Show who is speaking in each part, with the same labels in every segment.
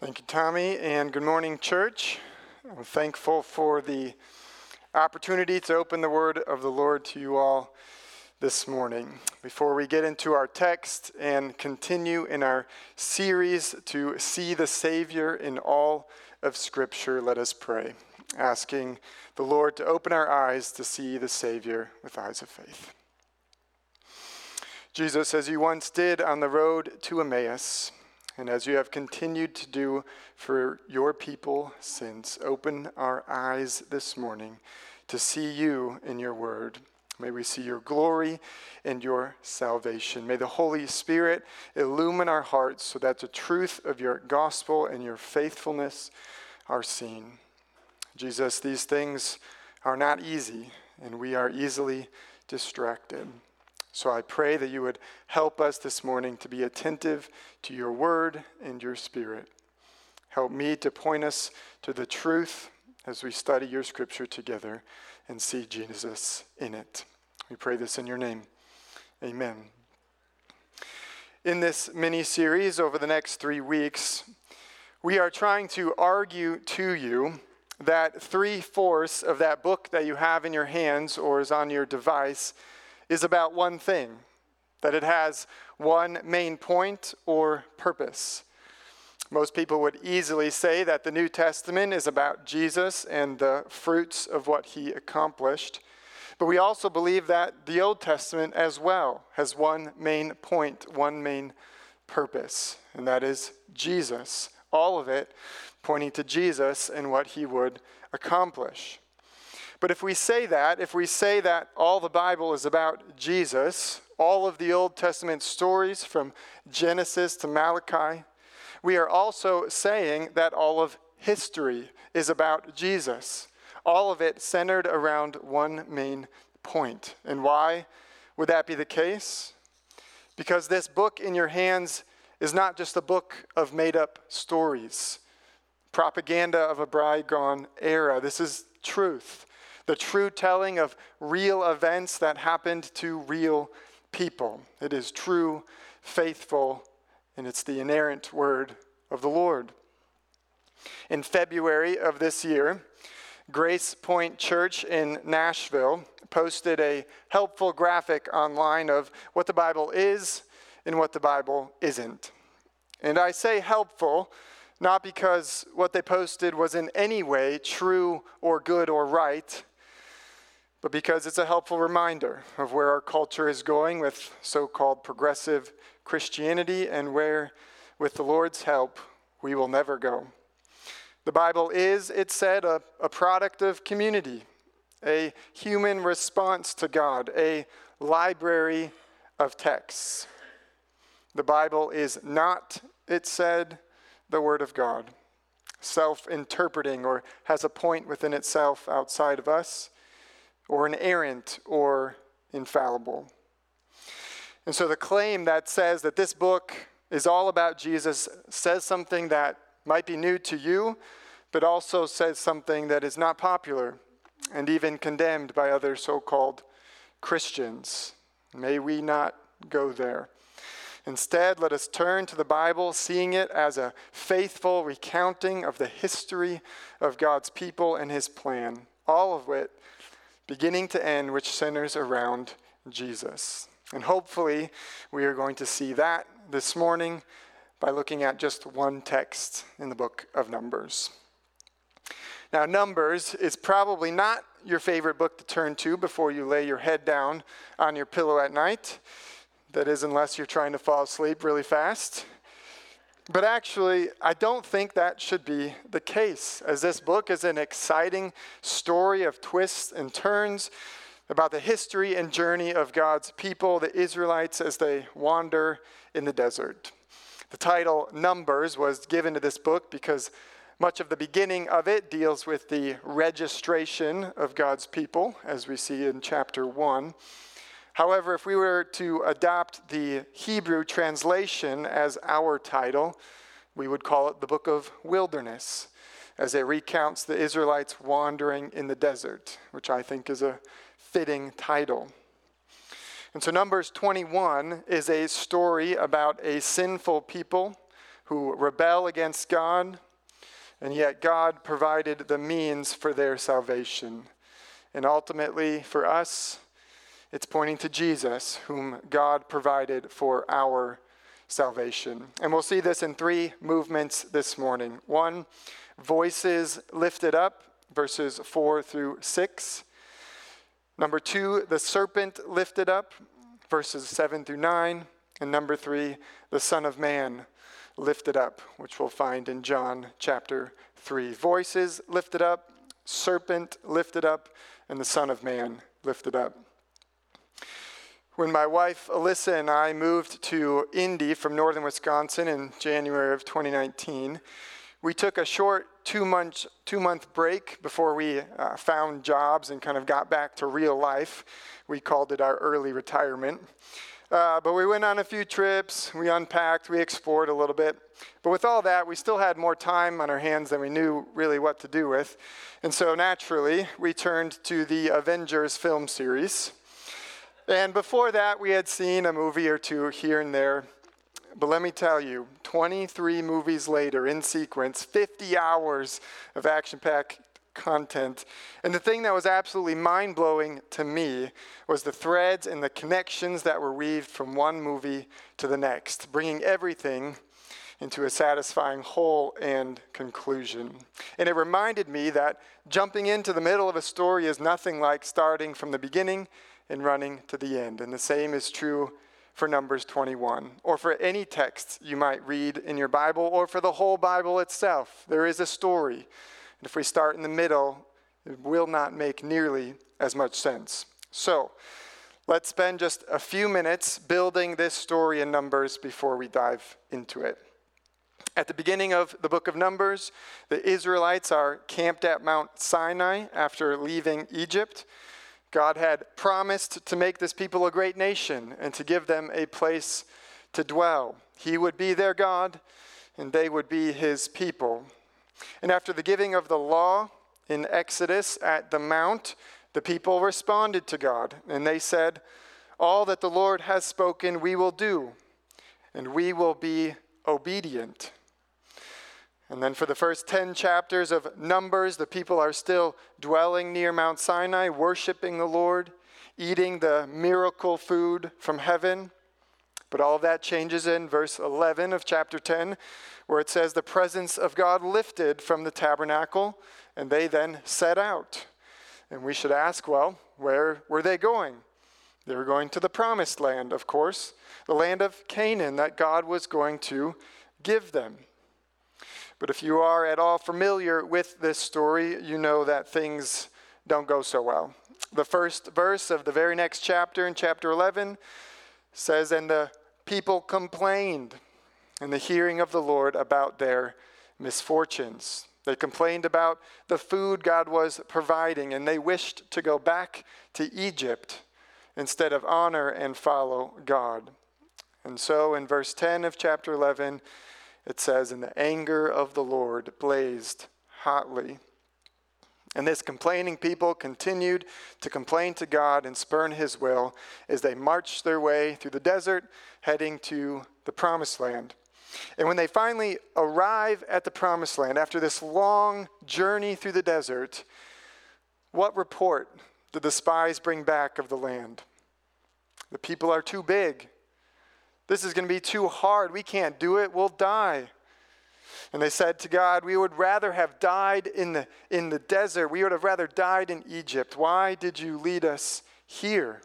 Speaker 1: Thank you, Tommy, and good morning, church. I'm thankful for the opportunity to open the word of the Lord to you all this morning. Before we get into our text and continue in our series to see the Savior in all of Scripture, let us pray, asking the Lord to open our eyes to see the Savior with eyes of faith. Jesus, as you once did on the road to Emmaus, and as you have continued to do for your people since, open our eyes this morning to see you in your word. May we see your glory and your salvation. May the Holy Spirit illumine our hearts so that the truth of your gospel and your faithfulness are seen. Jesus, these things are not easy, and we are easily distracted. So I pray that you would help us this morning to be attentive to your word and your spirit. Help me to point us to the truth as we study your scripture together and see Jesus in it. We pray this in your name. Amen. In this mini series over the next three weeks, we are trying to argue to you that three fourths of that book that you have in your hands or is on your device is about one thing, that it has one main point or purpose. Most people would easily say that the New Testament is about Jesus and the fruits of what he accomplished. But we also believe that the Old Testament as well has one main point, one main purpose, and that is Jesus. All of it pointing to Jesus and what he would accomplish. But if we say that, if we say that all the Bible is about Jesus, all of the Old Testament stories from Genesis to Malachi, we are also saying that all of history is about Jesus. All of it centered around one main point. And why would that be the case? Because this book in your hands is not just a book of made up stories, propaganda of a bygone era. This is truth the true telling of real events that happened to real people. It is true, faithful, and it's the inerrant word of the Lord. In February of this year, Grace Point Church in Nashville posted a helpful graphic online of what the Bible is and what the Bible isn't. And I say helpful not because what they posted was in any way true or good or right, but because it's a helpful reminder of where our culture is going with so called progressive Christianity and where, with the Lord's help, we will never go. The Bible is, it said, a, a product of community, a human response to God, a library of texts. The Bible is not, it said, the Word of God, self interpreting or has a point within itself outside of us or inerrant or infallible. And so the claim that says that this book is all about Jesus says something that might be new to you, but also says something that is not popular and even condemned by other so called Christians. May we not go there. Instead, let us turn to the Bible, seeing it as a faithful recounting of the history of God's people and his plan, all of it beginning to end, which centers around Jesus. And hopefully, we are going to see that this morning by looking at just one text in the book of Numbers. Now, Numbers is probably not your favorite book to turn to before you lay your head down on your pillow at night. That is, unless you're trying to fall asleep really fast. But actually, I don't think that should be the case, as this book is an exciting story of twists and turns about the history and journey of God's people, the Israelites, as they wander in the desert. The title Numbers was given to this book because much of the beginning of it deals with the registration of God's people, as we see in chapter 1. However, if we were to adopt the Hebrew translation as our title, we would call it the Book of Wilderness, as it recounts the Israelites wandering in the desert, which I think is a fitting title. And so, Numbers 21 is a story about a sinful people who rebel against God, and yet God provided the means for their salvation. And ultimately, for us, it's pointing to Jesus, whom God provided for our salvation. And we'll see this in three movements this morning. One, voices lifted up, verses 4 through 6. Number two, the serpent lifted up, verses 7 through 9. And number three, the Son of Man lifted up, which we'll find in John chapter 3. Voices lifted up, serpent lifted up, and the Son of Man lifted up. When my wife Alyssa and I moved to Indy from northern Wisconsin in January of 2019, we took a short two month, two month break before we uh, found jobs and kind of got back to real life. We called it our early retirement. Uh, but we went on a few trips, we unpacked, we explored a little bit. But with all that, we still had more time on our hands than we knew really what to do with. And so naturally, we turned to the Avengers film series. And before that, we had seen a movie or two here and there. But let me tell you, 23 movies later in sequence, 50 hours of action packed content. And the thing that was absolutely mind blowing to me was the threads and the connections that were weaved from one movie to the next, bringing everything into a satisfying whole and conclusion. And it reminded me that jumping into the middle of a story is nothing like starting from the beginning and running to the end. And the same is true for Numbers 21, or for any text you might read in your Bible, or for the whole Bible itself. There is a story and if we start in the middle, it will not make nearly as much sense. So, let's spend just a few minutes building this story in Numbers before we dive into it. At the beginning of the book of Numbers, the Israelites are camped at Mount Sinai after leaving Egypt. God had promised to make this people a great nation and to give them a place to dwell. He would be their God, and they would be his people. And after the giving of the law in Exodus at the Mount, the people responded to God, and they said, All that the Lord has spoken, we will do, and we will be obedient. And then for the first 10 chapters of Numbers, the people are still dwelling near Mount Sinai, worshiping the Lord, eating the miracle food from heaven. But all of that changes in verse 11 of chapter 10 where it says the presence of God lifted from the tabernacle, and they then set out. And we should ask, well, where were they going? They were going to the promised land, of course, the land of Canaan that God was going to give them. But if you are at all familiar with this story, you know that things don't go so well. The first verse of the very next chapter, in chapter 11, says, And the people complained in the hearing of the Lord about their misfortunes. They complained about the food God was providing, and they wished to go back to Egypt instead of honor and follow God. And so in verse 10 of chapter 11, it says, And the anger of the Lord blazed hotly. And this complaining people continued to complain to God and spurn his will as they marched their way through the desert, heading to the promised land. And when they finally arrive at the promised land, after this long journey through the desert, what report did the spies bring back of the land? The people are too big. This is going to be too hard. We can't do it. We'll die. And they said to God, We would rather have died in the, in the desert. We would have rather died in Egypt. Why did you lead us here?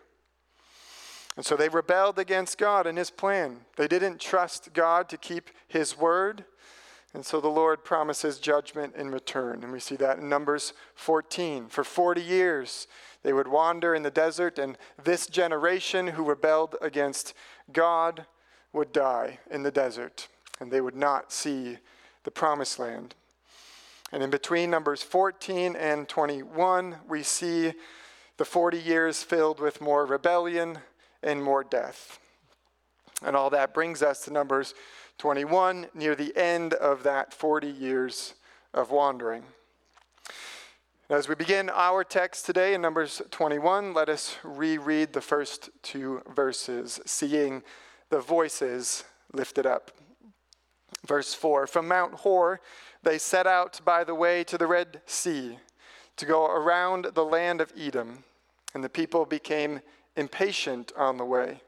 Speaker 1: And so they rebelled against God and his plan. They didn't trust God to keep his word. And so the Lord promises judgment in return. And we see that in Numbers 14. For 40 years, they would wander in the desert, and this generation who rebelled against God would die in the desert, and they would not see the promised land. And in between Numbers 14 and 21, we see the 40 years filled with more rebellion and more death. And all that brings us to Numbers 21, near the end of that 40 years of wandering. As we begin our text today in Numbers 21, let us reread the first two verses, seeing the voices lifted up. Verse 4 From Mount Hor, they set out by the way to the Red Sea to go around the land of Edom, and the people became impatient on the way.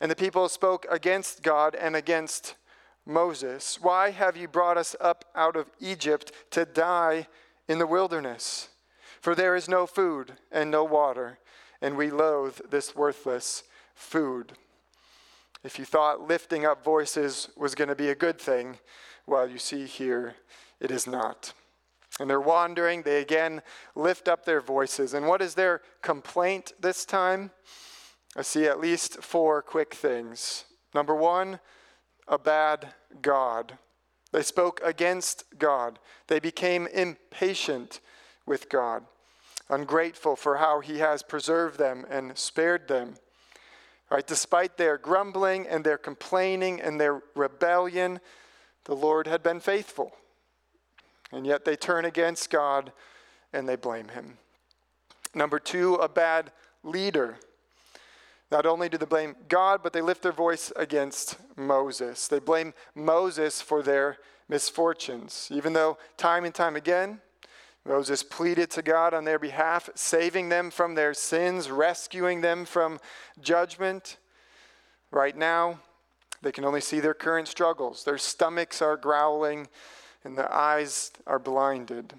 Speaker 1: And the people spoke against God and against Moses. Why have you brought us up out of Egypt to die in the wilderness? For there is no food and no water, and we loathe this worthless food. If you thought lifting up voices was going to be a good thing, well, you see here, it is not. And they're wandering. They again lift up their voices. And what is their complaint this time? I see at least four quick things. Number one, a bad God. They spoke against God. They became impatient with God, ungrateful for how He has preserved them and spared them. Right, despite their grumbling and their complaining and their rebellion, the Lord had been faithful. And yet they turn against God and they blame Him. Number two, a bad leader. Not only do they blame God, but they lift their voice against Moses. They blame Moses for their misfortunes, even though time and time again, Moses pleaded to God on their behalf, saving them from their sins, rescuing them from judgment. Right now, they can only see their current struggles. Their stomachs are growling and their eyes are blinded.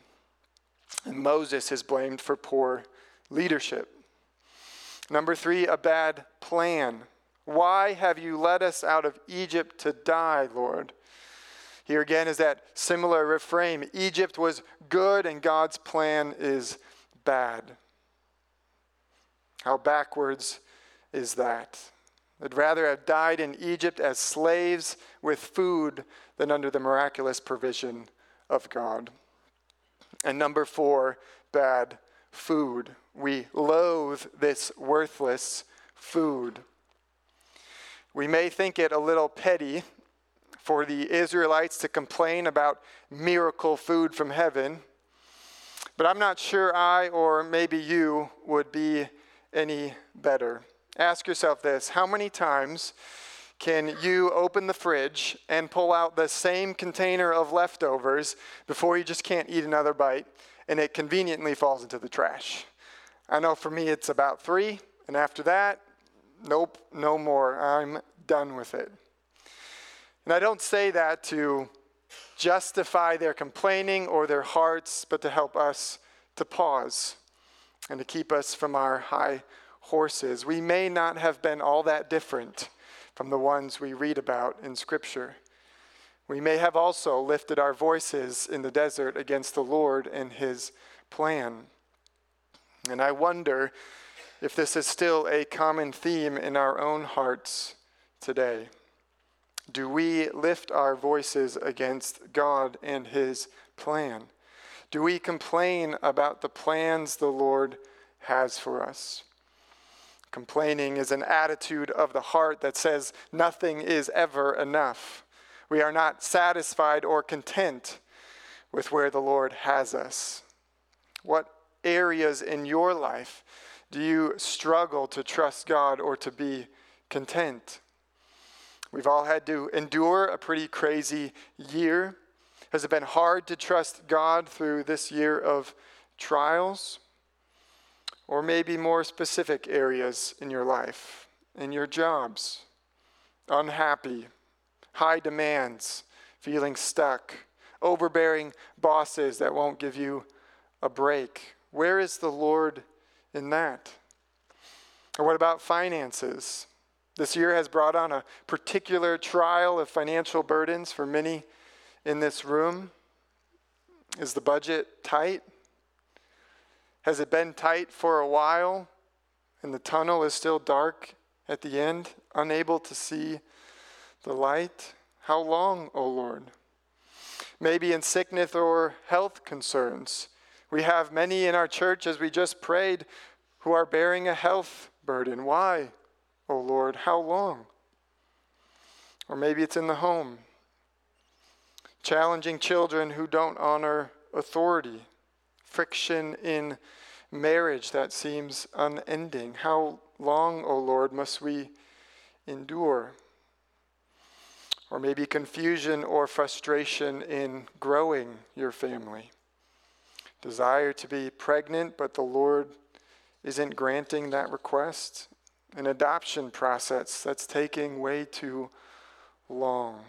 Speaker 1: And Moses is blamed for poor leadership. Number three, a bad plan. Why have you led us out of Egypt to die, Lord? Here again is that similar refrain Egypt was good and God's plan is bad. How backwards is that? They'd rather have died in Egypt as slaves with food than under the miraculous provision of God. And number four, bad food. We loathe this worthless food. We may think it a little petty for the Israelites to complain about miracle food from heaven, but I'm not sure I or maybe you would be any better. Ask yourself this how many times can you open the fridge and pull out the same container of leftovers before you just can't eat another bite and it conveniently falls into the trash. I know for me it's about three, and after that, nope, no more. I'm done with it. And I don't say that to justify their complaining or their hearts, but to help us to pause and to keep us from our high horses. We may not have been all that different from the ones we read about in Scripture. We may have also lifted our voices in the desert against the Lord and his plan. And I wonder if this is still a common theme in our own hearts today. Do we lift our voices against God and his plan? Do we complain about the plans the Lord has for us? Complaining is an attitude of the heart that says nothing is ever enough. We are not satisfied or content with where the Lord has us. What areas in your life do you struggle to trust God or to be content? We've all had to endure a pretty crazy year. Has it been hard to trust God through this year of trials? Or maybe more specific areas in your life, in your jobs, unhappy, high demands, feeling stuck, overbearing bosses that won't give you a break. Where is the Lord in that? Or what about finances? This year has brought on a particular trial of financial burdens for many in this room. Is the budget tight? Has it been tight for a while and the tunnel is still dark at the end, unable to see the light? How long, O Lord? Maybe in sickness or health concerns. We have many in our church, as we just prayed, who are bearing a health burden. Why, O Lord? How long? Or maybe it's in the home. Challenging children who don't honor authority. Friction in marriage that seems unending. How long, O Lord, must we endure? or maybe confusion or frustration in growing your family. Desire to be pregnant, but the Lord isn't granting that request. An adoption process that's taking way too long.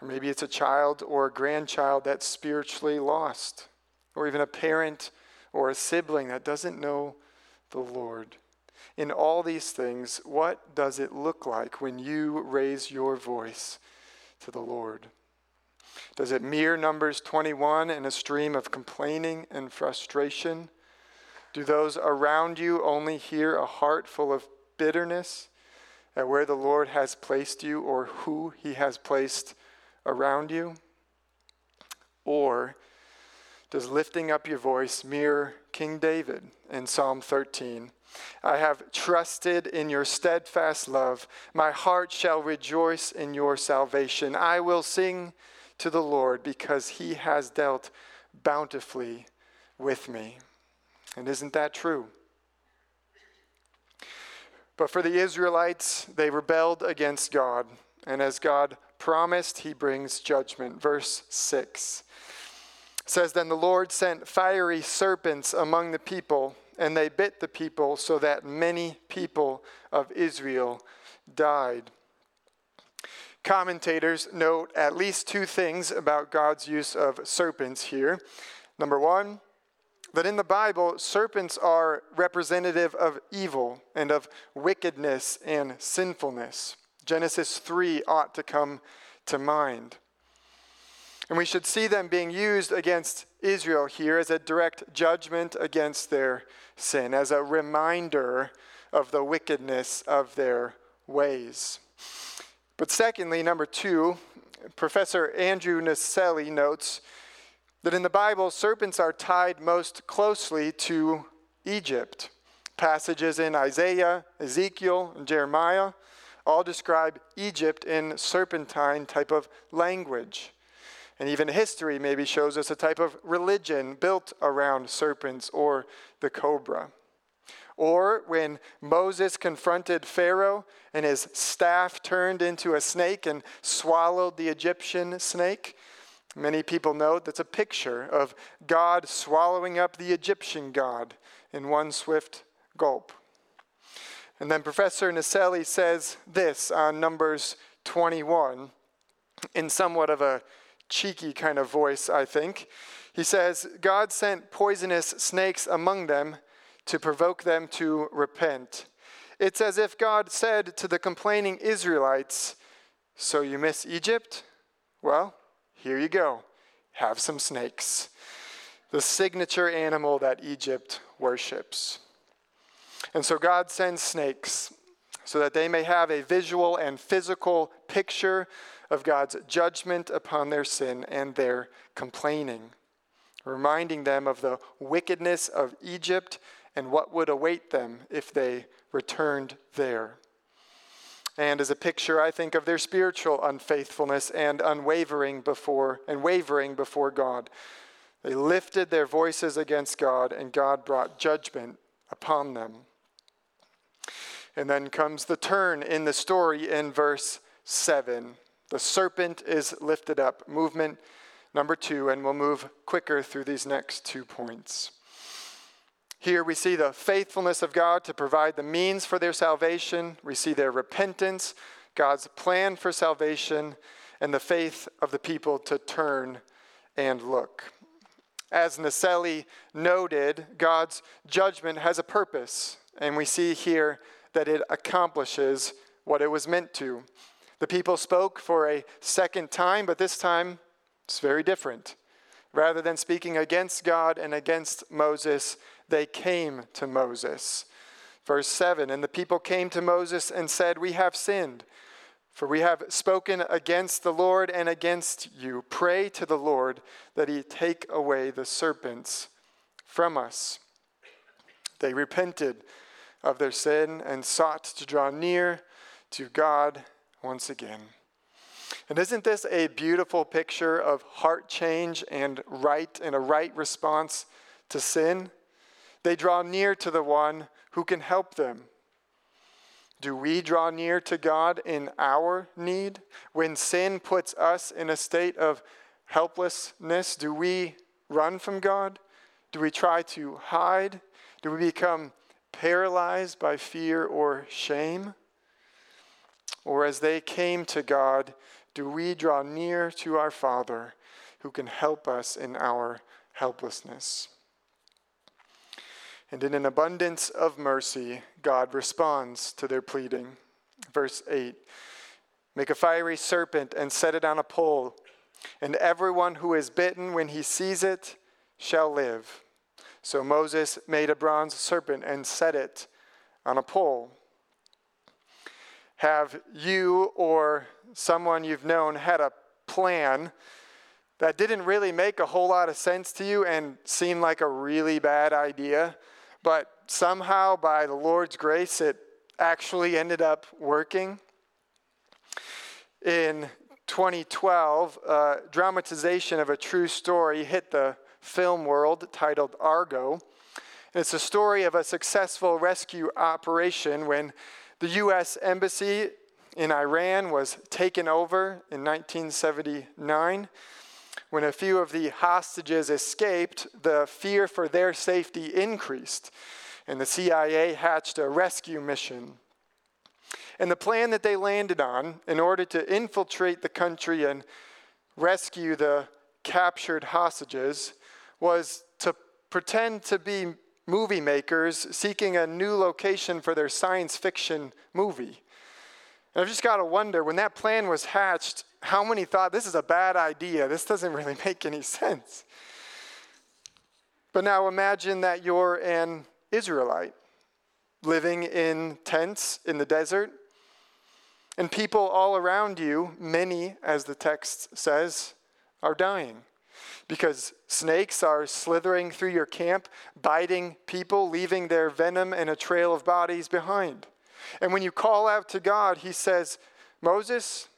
Speaker 1: Or maybe it's a child or a grandchild that's spiritually lost, or even a parent or a sibling that doesn't know the Lord. In all these things, what does it look like when you raise your voice to the Lord? Does it mirror Numbers 21 in a stream of complaining and frustration? Do those around you only hear a heart full of bitterness at where the Lord has placed you or who he has placed around you? Or does lifting up your voice mirror King David in Psalm 13? I have trusted in your steadfast love. My heart shall rejoice in your salvation. I will sing to the Lord because he has dealt bountifully with me. And isn't that true? But for the Israelites, they rebelled against God. And as God promised, he brings judgment. Verse 6 says, Then the Lord sent fiery serpents among the people, and they bit the people, so that many people of Israel died. Commentators note at least two things about God's use of serpents here. Number one, that in the Bible, serpents are representative of evil and of wickedness and sinfulness. Genesis 3 ought to come to mind. And we should see them being used against Israel here as a direct judgment against their sin, as a reminder of the wickedness of their ways. But secondly, number two, Professor Andrew Naselli notes that in the Bible, serpents are tied most closely to Egypt. Passages in Isaiah, Ezekiel, and Jeremiah all describe Egypt in serpentine type of language. And even history maybe shows us a type of religion built around serpents or the cobra. Or when Moses confronted Pharaoh and his staff turned into a snake and swallowed the Egyptian snake, Many people note that's a picture of God swallowing up the Egyptian God in one swift gulp. And then Professor Naselli says this on Numbers 21 in somewhat of a cheeky kind of voice, I think. He says, God sent poisonous snakes among them to provoke them to repent. It's as if God said to the complaining Israelites, So you miss Egypt? Well, here you go. Have some snakes. The signature animal that Egypt worships. And so God sends snakes so that they may have a visual and physical picture of God's judgment upon their sin and their complaining, reminding them of the wickedness of Egypt and what would await them if they returned there and as a picture, I think, of their spiritual unfaithfulness and unwavering before and wavering before God. They lifted their voices against God, and God brought judgment upon them. And then comes the turn in the story in verse 7. The serpent is lifted up. Movement number two, and we'll move quicker through these next two points. Here we see the faithfulness of God to provide the means for their salvation. We see their repentance, God's plan for salvation, and the faith of the people to turn and look. As Naselli noted, God's judgment has a purpose, and we see here that it accomplishes what it was meant to. The people spoke for a second time, but this time it's very different. Rather than speaking against God and against Moses, they came to Moses. Verse 7 And the people came to Moses and said, We have sinned, for we have spoken against the Lord and against you. Pray to the Lord that he take away the serpents from us. They repented of their sin and sought to draw near to God once again. And isn't this a beautiful picture of heart change and right and a right response to sin? They draw near to the one who can help them. Do we draw near to God in our need? When sin puts us in a state of helplessness, do we run from God? Do we try to hide? Do we become paralyzed by fear or shame? Or as they came to God, do we draw near to our Father who can help us in our helplessness? And in an abundance of mercy, God responds to their pleading. Verse 8 Make a fiery serpent and set it on a pole, and everyone who is bitten when he sees it shall live. So Moses made a bronze serpent and set it on a pole. Have you or someone you've known had a plan that didn't really make a whole lot of sense to you and seemed like a really bad idea? But somehow by the Lord's grace, it actually ended up working. In 2012, a uh, dramatization of a true story hit the film world titled Argo. It's a story of a successful rescue operation when the U.S. Embassy in Iran was taken over in 1979. When a few of the hostages escaped, the fear for their safety increased, and the CIA hatched a rescue mission. And the plan that they landed on, in order to infiltrate the country and rescue the captured hostages, was to pretend to be movie makers seeking a new location for their science fiction movie. And I've just got to wonder when that plan was hatched, how many thought this is a bad idea? This doesn't really make any sense. But now imagine that you're an Israelite living in tents in the desert, and people all around you, many, as the text says, are dying because snakes are slithering through your camp, biting people, leaving their venom and a trail of bodies behind. And when you call out to God, He says, Moses,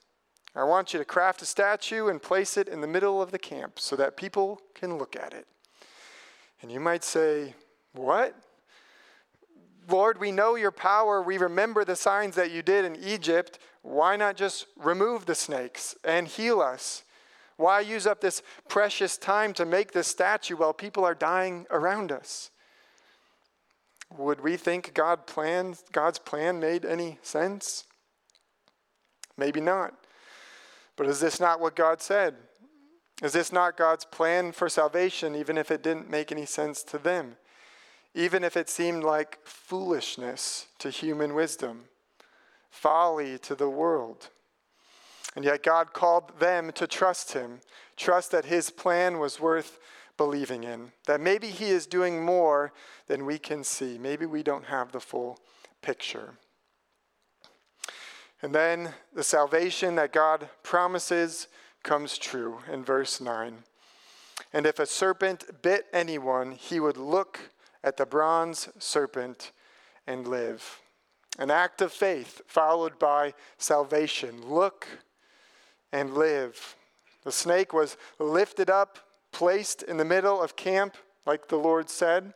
Speaker 1: I want you to craft a statue and place it in the middle of the camp so that people can look at it. And you might say, What? Lord, we know your power. We remember the signs that you did in Egypt. Why not just remove the snakes and heal us? Why use up this precious time to make this statue while people are dying around us? Would we think God planned, God's plan made any sense? Maybe not. But is this not what God said? Is this not God's plan for salvation, even if it didn't make any sense to them? Even if it seemed like foolishness to human wisdom, folly to the world. And yet God called them to trust Him, trust that His plan was worth believing in, that maybe He is doing more than we can see. Maybe we don't have the full picture. And then the salvation that God promises comes true in verse 9. And if a serpent bit anyone, he would look at the bronze serpent and live. An act of faith followed by salvation. Look and live. The snake was lifted up, placed in the middle of camp, like the Lord said.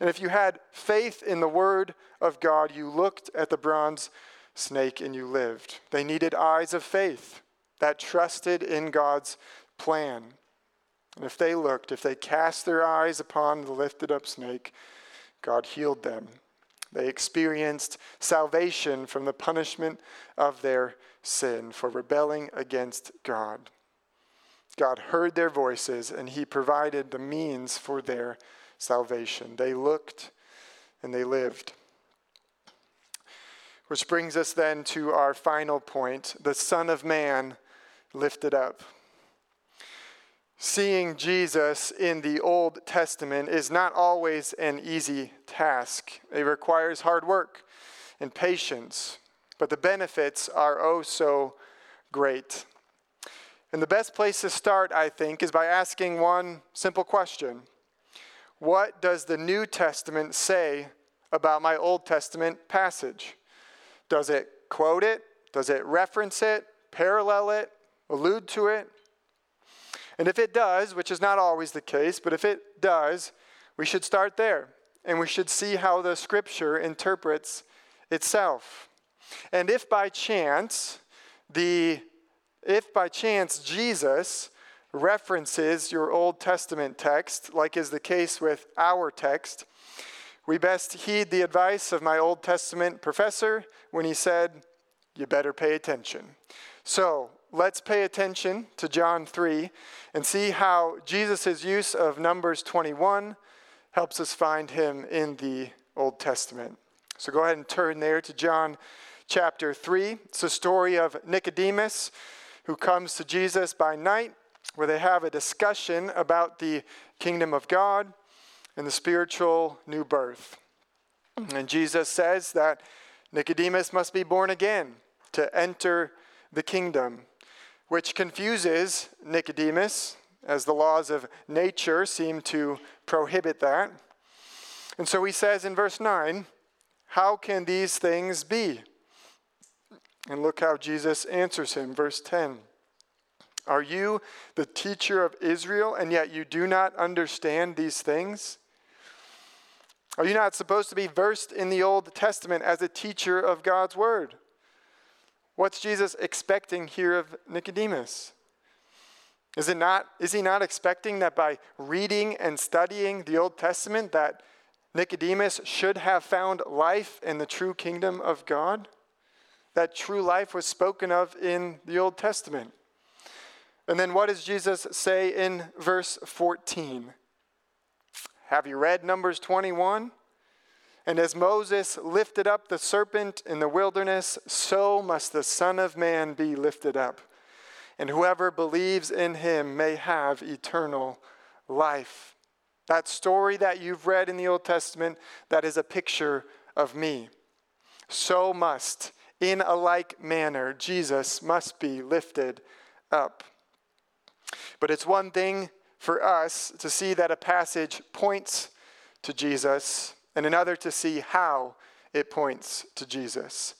Speaker 1: And if you had faith in the word of God, you looked at the bronze snake and you lived. They needed eyes of faith that trusted in God's plan. And if they looked, if they cast their eyes upon the lifted up snake, God healed them. They experienced salvation from the punishment of their sin for rebelling against God. God heard their voices and he provided the means for their salvation. They looked and they lived. Which brings us then to our final point the Son of Man lifted up. Seeing Jesus in the Old Testament is not always an easy task. It requires hard work and patience, but the benefits are oh so great. And the best place to start, I think, is by asking one simple question What does the New Testament say about my Old Testament passage? Does it quote it? Does it reference it, parallel it, allude to it? And if it does, which is not always the case, but if it does, we should start there and we should see how the scripture interprets itself. And if by chance, the if by chance Jesus references your Old Testament text, like is the case with our text, we best heed the advice of my Old Testament professor when he said, You better pay attention. So let's pay attention to John 3 and see how Jesus' use of Numbers 21 helps us find him in the Old Testament. So go ahead and turn there to John chapter 3. It's a story of Nicodemus who comes to Jesus by night, where they have a discussion about the kingdom of God and the spiritual new birth. And Jesus says that Nicodemus must be born again to enter the kingdom, which confuses Nicodemus, as the laws of nature seem to prohibit that. And so he says in verse 9, How can these things be? And look how Jesus answers him. Verse 10 Are you the teacher of Israel, and yet you do not understand these things? Are you not supposed to be versed in the Old Testament as a teacher of God's word? What's Jesus expecting here of Nicodemus? Is, it not, is he not expecting that by reading and studying the Old Testament that Nicodemus should have found life in the true kingdom of God? That true life was spoken of in the Old Testament. And then what does Jesus say in verse 14? Have you read Numbers 21? And as Moses lifted up the serpent in the wilderness, so must the Son of Man be lifted up. And whoever believes in him may have eternal life. That story that you've read in the Old Testament, that is a picture of me. So must, in a like manner, Jesus must be lifted up. But it's one thing for us to see that a passage points to Jesus and another to see how it points to Jesus.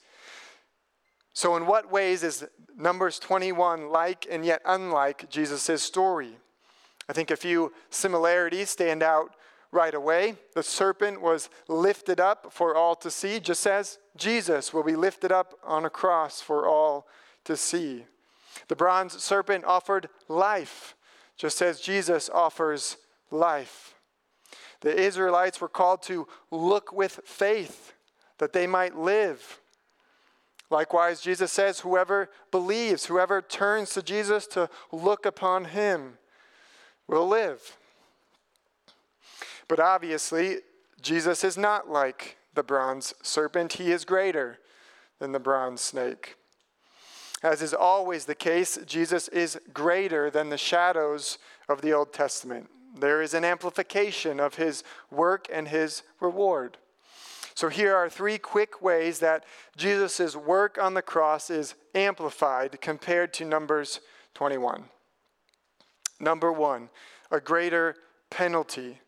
Speaker 1: So, in what ways is Numbers 21 like and yet unlike Jesus' story? I think a few similarities stand out right away. The serpent was lifted up for all to see, just as Jesus will be lifted up on a cross for all to see. The bronze serpent offered life, just as Jesus offers life. The Israelites were called to look with faith that they might live. Likewise, Jesus says, whoever believes, whoever turns to Jesus to look upon him will live. But obviously, Jesus is not like the bronze serpent, he is greater than the bronze snake. As is always the case, Jesus is greater than the shadows of the Old Testament. There is an amplification of his work and his reward. So here are three quick ways that Jesus' work on the cross is amplified compared to Numbers 21. Number one, a greater penalty.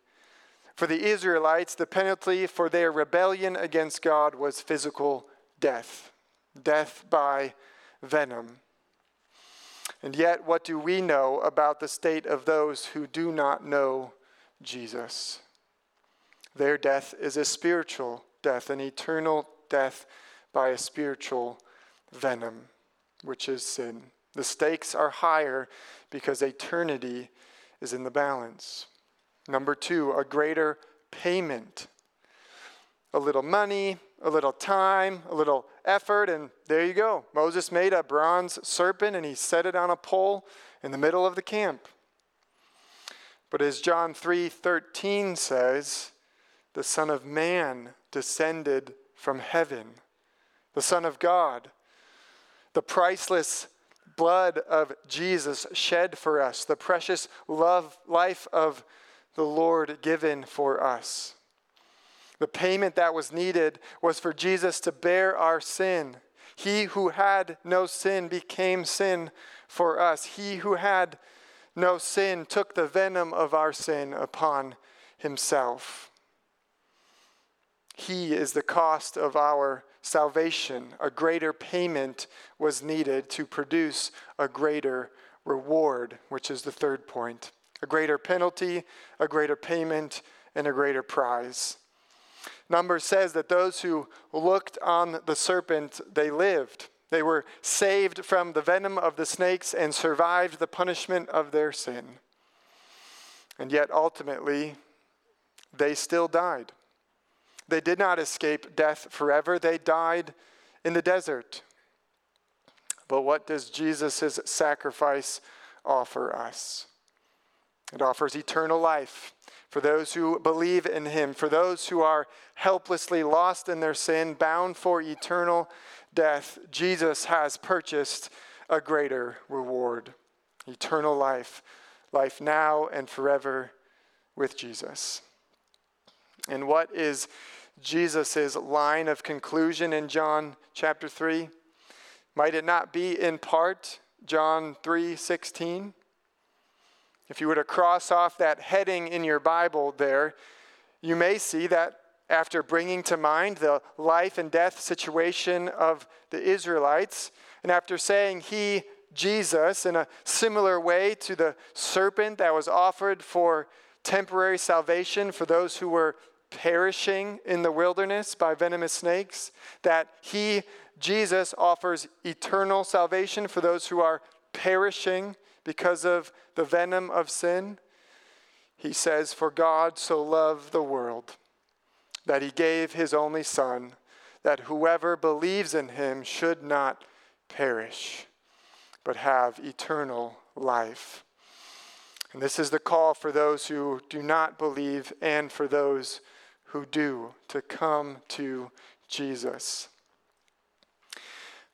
Speaker 1: For the Israelites, the penalty for their rebellion against God was physical death, death by venom. And yet, what do we know about the state of those who do not know Jesus? Their death is a spiritual death, an eternal death by a spiritual venom, which is sin. The stakes are higher because eternity is in the balance. Number two, a greater payment. A little money, a little time, a little effort, and there you go. Moses made a bronze serpent and he set it on a pole in the middle of the camp. But as John 3:13 says, the Son of Man descended from heaven, the Son of God, the priceless blood of Jesus shed for us, the precious love life of the Lord given for us. The payment that was needed was for Jesus to bear our sin. He who had no sin became sin for us. He who had no sin took the venom of our sin upon himself. He is the cost of our salvation. A greater payment was needed to produce a greater reward, which is the third point. A greater penalty, a greater payment, and a greater prize. Numbers says that those who looked on the serpent, they lived. They were saved from the venom of the snakes and survived the punishment of their sin. And yet, ultimately, they still died. They did not escape death forever, they died in the desert. But what does Jesus' sacrifice offer us? It offers eternal life for those who believe in him, for those who are helplessly lost in their sin, bound for eternal death. Jesus has purchased a greater reward eternal life, life now and forever with Jesus. And what is Jesus' line of conclusion in John chapter 3? Might it not be in part John 3 16? If you were to cross off that heading in your Bible there, you may see that after bringing to mind the life and death situation of the Israelites, and after saying he, Jesus, in a similar way to the serpent that was offered for temporary salvation for those who were perishing in the wilderness by venomous snakes, that he, Jesus, offers eternal salvation for those who are perishing because of the venom of sin. He says, For God so loved the world that he gave his only Son, that whoever believes in him should not perish, but have eternal life. And this is the call for those who do not believe and for those who do to come to Jesus.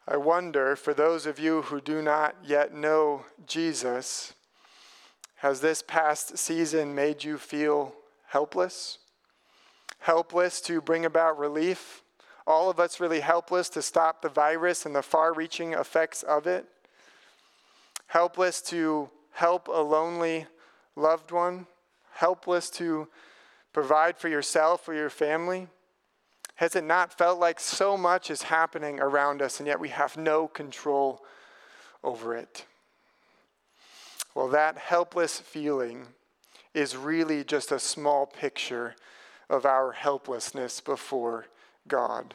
Speaker 1: I wonder, for those of you who do not yet know Jesus, has this past season made you feel helpless? Helpless to bring about relief? All of us really helpless to stop the virus and the far reaching effects of it? Helpless to help a lonely loved one? Helpless to provide for yourself or your family? Has it not felt like so much is happening around us and yet we have no control over it? Well, that helpless feeling is really just a small picture of our helplessness before God.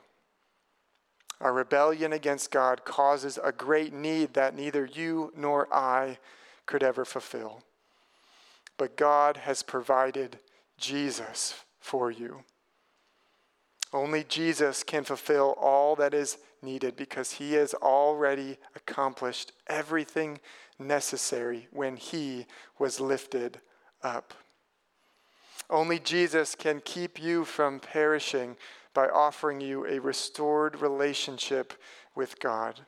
Speaker 1: Our rebellion against God causes a great need that neither you nor I could ever fulfill. But God has provided Jesus for you. Only Jesus can fulfill all that is needed because he has already accomplished everything necessary when he was lifted up. Only Jesus can keep you from perishing by offering you a restored relationship with God.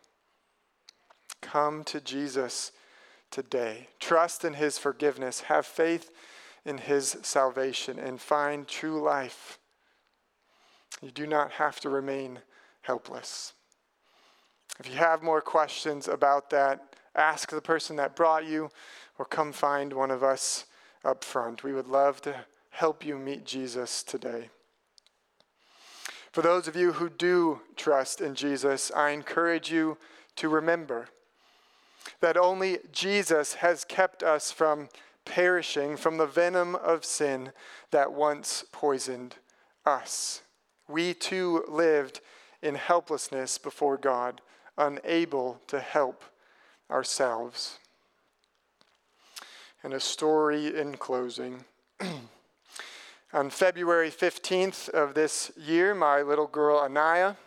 Speaker 1: Come to Jesus today. Trust in his forgiveness. Have faith in his salvation and find true life. You do not have to remain helpless. If you have more questions about that, ask the person that brought you or come find one of us up front. We would love to help you meet Jesus today. For those of you who do trust in Jesus, I encourage you to remember that only Jesus has kept us from perishing from the venom of sin that once poisoned us. We too lived in helplessness before God, unable to help ourselves. And a story in closing. On February 15th of this year, my little girl Anaya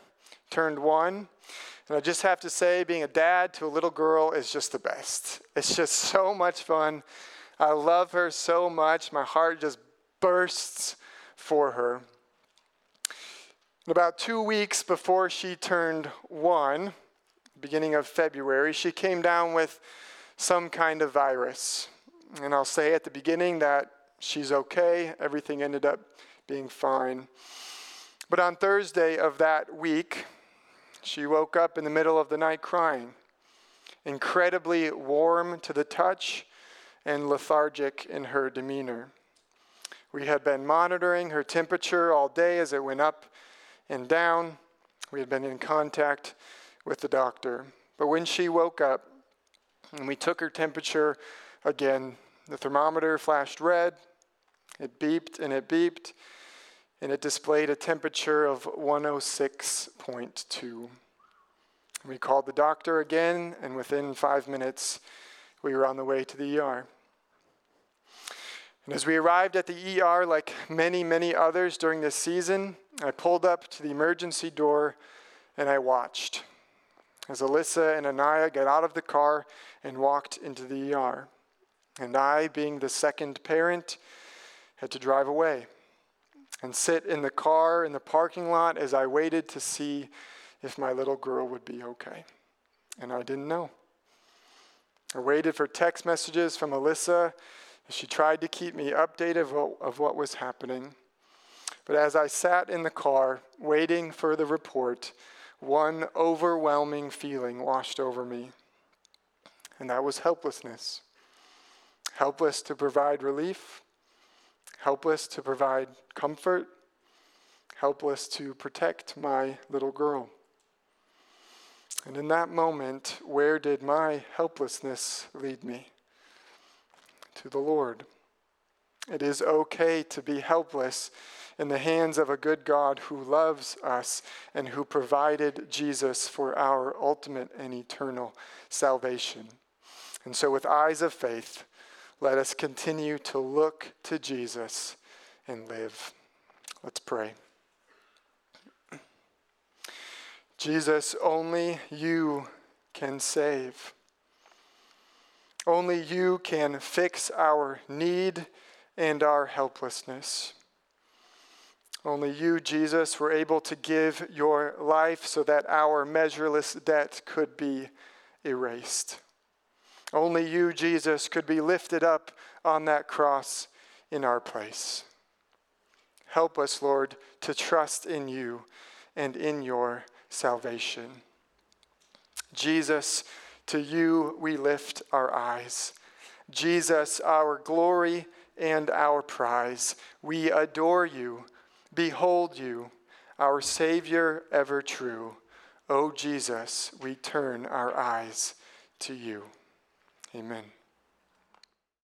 Speaker 1: turned one. And I just have to say, being a dad to a little girl is just the best. It's just so much fun. I love her so much. My heart just bursts for her. About two weeks before she turned one, beginning of February, she came down with some kind of virus. And I'll say at the beginning that she's okay. Everything ended up being fine. But on Thursday of that week, she woke up in the middle of the night crying, incredibly warm to the touch and lethargic in her demeanor. We had been monitoring her temperature all day as it went up and down. We had been in contact with the doctor. But when she woke up and we took her temperature again, the thermometer flashed red, it beeped and it beeped, and it displayed a temperature of 106.2. We called the doctor again, and within five minutes, we were on the way to the ER. And as we arrived at the ER, like many, many others during this season, I pulled up to the emergency door and I watched as Alyssa and Anaya got out of the car and walked into the ER. And I, being the second parent, had to drive away and sit in the car in the parking lot as I waited to see if my little girl would be okay. And I didn't know. I waited for text messages from Alyssa she tried to keep me updated of what, was happening. But as I sat in the car waiting for the report, one overwhelming feeling washed over me, and that was helplessness. Helpless to provide relief, helpless to provide comfort, helpless to protect my little girl. And in that moment, where did my helplessness lead me? To the Lord. It is okay to be helpless in the hands of a good God who loves us and who provided Jesus for our ultimate and eternal salvation. And so, with eyes of faith, let us continue to look to Jesus and live. Let's pray. Jesus, only you can save. Only you can fix our need and our helplessness. Only you, Jesus, were able to give your life so that our measureless debt could be erased. Only you, Jesus, could be lifted up on that cross in our place. Help us, Lord, to trust in you and in your salvation. Jesus, to you we lift our eyes. Jesus, our glory and our prize, we adore you Behold you, our Savior ever true. O Jesus, we turn our eyes to you. Amen.